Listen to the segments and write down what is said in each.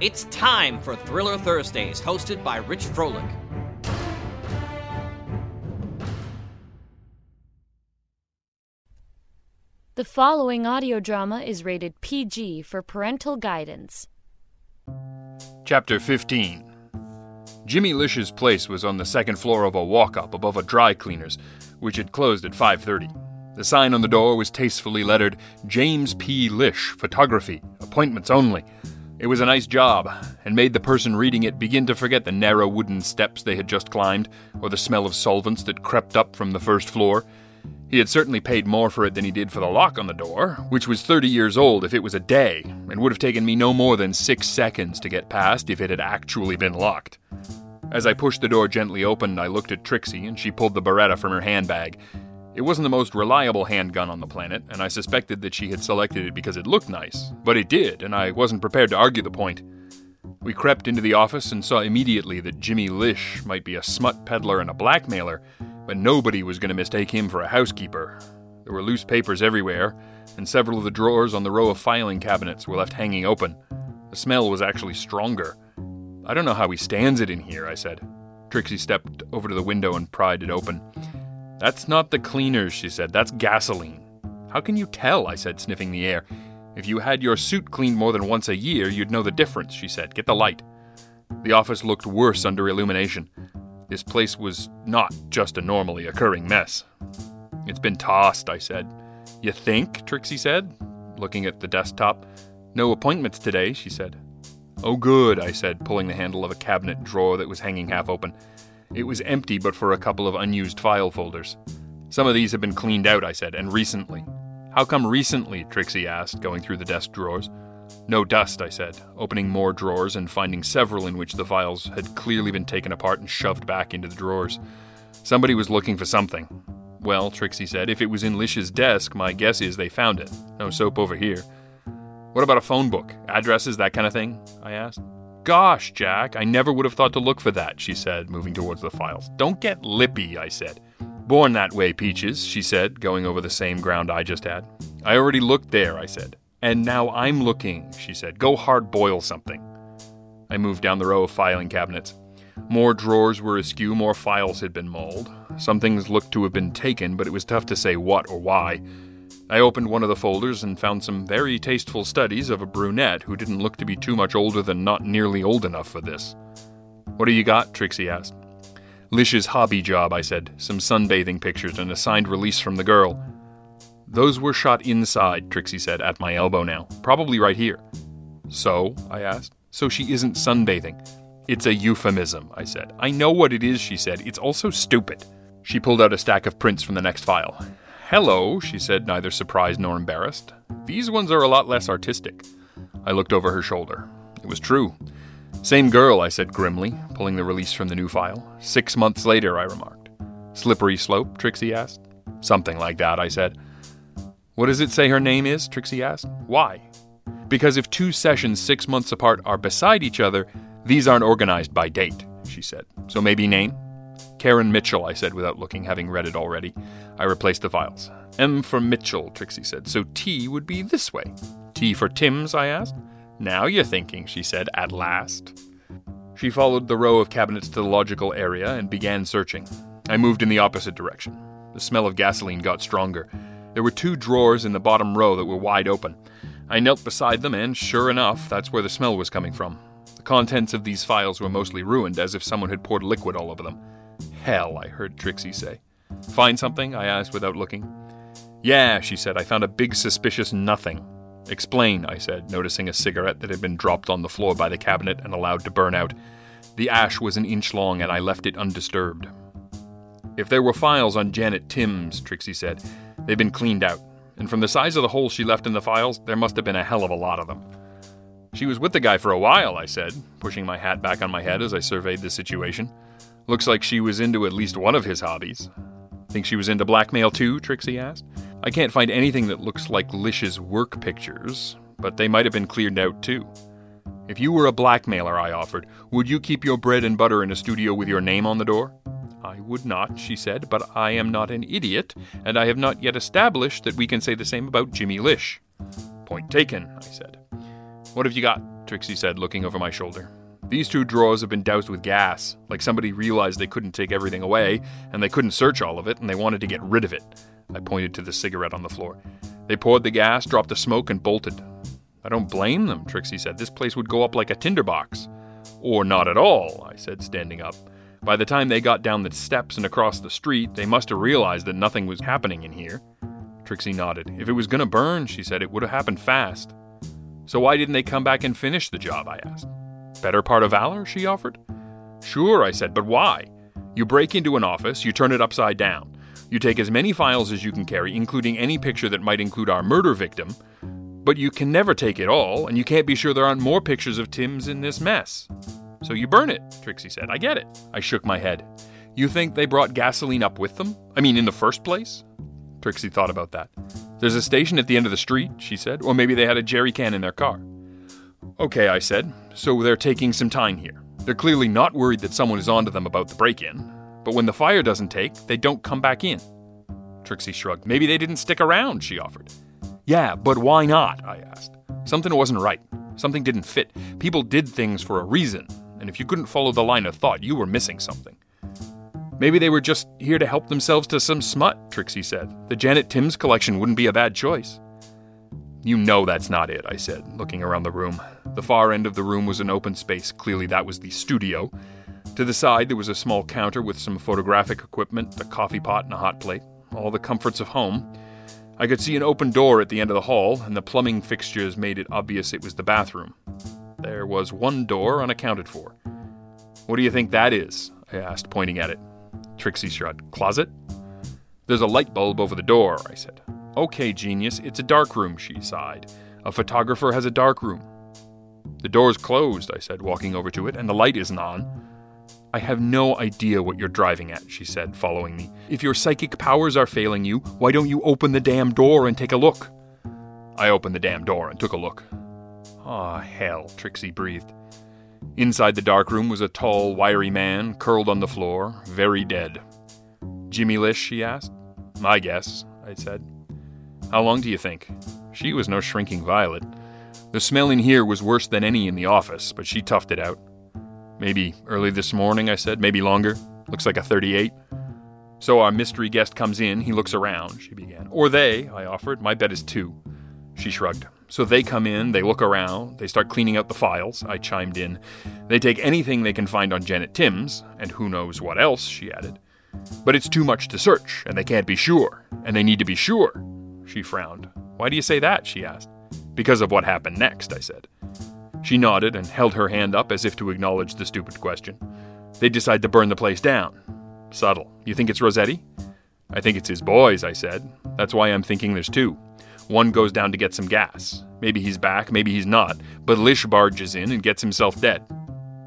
It's time for Thriller Thursdays, hosted by Rich Froelich. The following audio drama is rated PG for parental guidance. Chapter 15 Jimmy Lish's place was on the second floor of a walk-up above a dry cleaner's, which had closed at 5:30. The sign on the door was tastefully lettered James P. Lish, Photography, Appointments Only. It was a nice job, and made the person reading it begin to forget the narrow wooden steps they had just climbed, or the smell of solvents that crept up from the first floor. He had certainly paid more for it than he did for the lock on the door, which was 30 years old if it was a day, and would have taken me no more than six seconds to get past if it had actually been locked. As I pushed the door gently open, I looked at Trixie, and she pulled the Beretta from her handbag. It wasn't the most reliable handgun on the planet, and I suspected that she had selected it because it looked nice, but it did, and I wasn't prepared to argue the point. We crept into the office and saw immediately that Jimmy Lish might be a smut peddler and a blackmailer, but nobody was going to mistake him for a housekeeper. There were loose papers everywhere, and several of the drawers on the row of filing cabinets were left hanging open. The smell was actually stronger. I don't know how he stands it in here, I said. Trixie stepped over to the window and pried it open. That's not the cleaners, she said. That's gasoline. How can you tell? I said, sniffing the air. If you had your suit cleaned more than once a year, you'd know the difference, she said. Get the light. The office looked worse under illumination. This place was not just a normally occurring mess. It's been tossed, I said. You think? Trixie said, looking at the desktop. No appointments today, she said. Oh, good, I said, pulling the handle of a cabinet drawer that was hanging half open. It was empty but for a couple of unused file folders. Some of these have been cleaned out, I said, and recently. How come recently? Trixie asked, going through the desk drawers. No dust, I said, opening more drawers and finding several in which the files had clearly been taken apart and shoved back into the drawers. Somebody was looking for something. Well, Trixie said, if it was in Lish's desk, my guess is they found it. No soap over here. What about a phone book? Addresses, that kind of thing? I asked. Gosh, Jack, I never would have thought to look for that, she said, moving towards the files. Don't get lippy, I said. Born that way, Peaches, she said, going over the same ground I just had. I already looked there, I said. And now I'm looking, she said. Go hard boil something. I moved down the row of filing cabinets. More drawers were askew, more files had been mauled. Some things looked to have been taken, but it was tough to say what or why. I opened one of the folders and found some very tasteful studies of a brunette who didn't look to be too much older than not nearly old enough for this. What do you got? Trixie asked. Lish's hobby job, I said. Some sunbathing pictures and a signed release from the girl. Those were shot inside, Trixie said, at my elbow now. Probably right here. So? I asked. So she isn't sunbathing. It's a euphemism, I said. I know what it is, she said. It's also stupid. She pulled out a stack of prints from the next file. Hello, she said, neither surprised nor embarrassed. These ones are a lot less artistic. I looked over her shoulder. It was true. Same girl, I said grimly, pulling the release from the new file. Six months later, I remarked. Slippery slope? Trixie asked. Something like that, I said. What does it say her name is? Trixie asked. Why? Because if two sessions six months apart are beside each other, these aren't organized by date, she said. So maybe name? Karen Mitchell, I said without looking, having read it already. I replaced the files. M for Mitchell, Trixie said, so T would be this way. T for Timms, I asked. Now you're thinking, she said, at last. She followed the row of cabinets to the logical area and began searching. I moved in the opposite direction. The smell of gasoline got stronger. There were two drawers in the bottom row that were wide open. I knelt beside them, and sure enough, that's where the smell was coming from. The contents of these files were mostly ruined, as if someone had poured liquid all over them. Hell, I heard Trixie say. Find something? I asked without looking. Yeah, she said. I found a big suspicious nothing. Explain, I said, noticing a cigarette that had been dropped on the floor by the cabinet and allowed to burn out. The ash was an inch long, and I left it undisturbed. If there were files on Janet Timms, Trixie said, they've been cleaned out. And from the size of the holes she left in the files, there must have been a hell of a lot of them. She was with the guy for a while, I said, pushing my hat back on my head as I surveyed the situation. Looks like she was into at least one of his hobbies. Think she was into blackmail too? Trixie asked. I can't find anything that looks like Lish's work pictures, but they might have been cleared out too. If you were a blackmailer, I offered, would you keep your bread and butter in a studio with your name on the door? I would not, she said, but I am not an idiot, and I have not yet established that we can say the same about Jimmy Lish. Point taken, I said. What have you got? Trixie said, looking over my shoulder. These two drawers have been doused with gas, like somebody realized they couldn't take everything away, and they couldn't search all of it, and they wanted to get rid of it. I pointed to the cigarette on the floor. They poured the gas, dropped the smoke, and bolted. I don't blame them, Trixie said. This place would go up like a tinderbox. Or not at all, I said, standing up. By the time they got down the steps and across the street, they must have realized that nothing was happening in here. Trixie nodded. If it was going to burn, she said, it would have happened fast. So why didn't they come back and finish the job? I asked. Better part of valor? she offered. Sure, I said, but why? You break into an office, you turn it upside down. You take as many files as you can carry, including any picture that might include our murder victim, but you can never take it all, and you can't be sure there aren't more pictures of Timms in this mess. So you burn it, Trixie said. I get it. I shook my head. You think they brought gasoline up with them? I mean, in the first place? Trixie thought about that. There's a station at the end of the street, she said, or maybe they had a jerry can in their car. Okay, I said. So they're taking some time here. They're clearly not worried that someone is onto them about the break in, but when the fire doesn't take, they don't come back in. Trixie shrugged. Maybe they didn't stick around, she offered. Yeah, but why not? I asked. Something wasn't right. Something didn't fit. People did things for a reason, and if you couldn't follow the line of thought, you were missing something. Maybe they were just here to help themselves to some smut, Trixie said. The Janet Timms collection wouldn't be a bad choice. You know that's not it, I said, looking around the room. The far end of the room was an open space. Clearly, that was the studio. To the side, there was a small counter with some photographic equipment, a coffee pot, and a hot plate. All the comforts of home. I could see an open door at the end of the hall, and the plumbing fixtures made it obvious it was the bathroom. There was one door unaccounted for. What do you think that is? I asked, pointing at it. Trixie shrugged. Closet? There's a light bulb over the door, I said. Okay, genius, it's a dark room, she sighed. A photographer has a dark room. The door's closed, I said, walking over to it, and the light isn't on. I have no idea what you're driving at, she said, following me. If your psychic powers are failing you, why don't you open the damn door and take a look? I opened the damn door and took a look. Ah, oh, hell, Trixie breathed. Inside the dark room was a tall, wiry man, curled on the floor, very dead. Jimmy Lish, she asked. My guess, I said. How long do you think? She was no shrinking violet. The smell in here was worse than any in the office, but she toughed it out. Maybe early this morning, I said. Maybe longer. Looks like a 38. So our mystery guest comes in, he looks around, she began. Or they, I offered. My bet is two. She shrugged. So they come in, they look around, they start cleaning out the files. I chimed in. They take anything they can find on Janet Timms, and who knows what else, she added. But it's too much to search, and they can't be sure, and they need to be sure. She frowned. Why do you say that? she asked. Because of what happened next, I said. She nodded and held her hand up as if to acknowledge the stupid question. They decide to burn the place down. Subtle. You think it's Rossetti? I think it's his boys, I said. That's why I'm thinking there's two. One goes down to get some gas. Maybe he's back, maybe he's not, but Lish barges in and gets himself dead.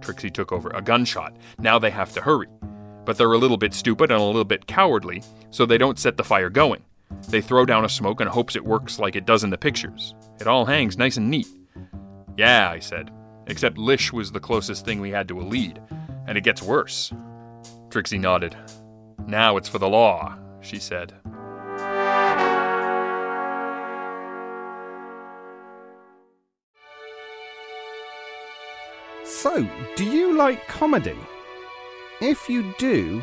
Trixie took over. A gunshot. Now they have to hurry. But they're a little bit stupid and a little bit cowardly, so they don't set the fire going. They throw down a smoke and hopes it works like it does in the pictures. It all hangs nice and neat. Yeah, I said. Except Lish was the closest thing we had to a lead, and it gets worse. Trixie nodded. Now it's for the law, she said. So, do you like comedy? If you do,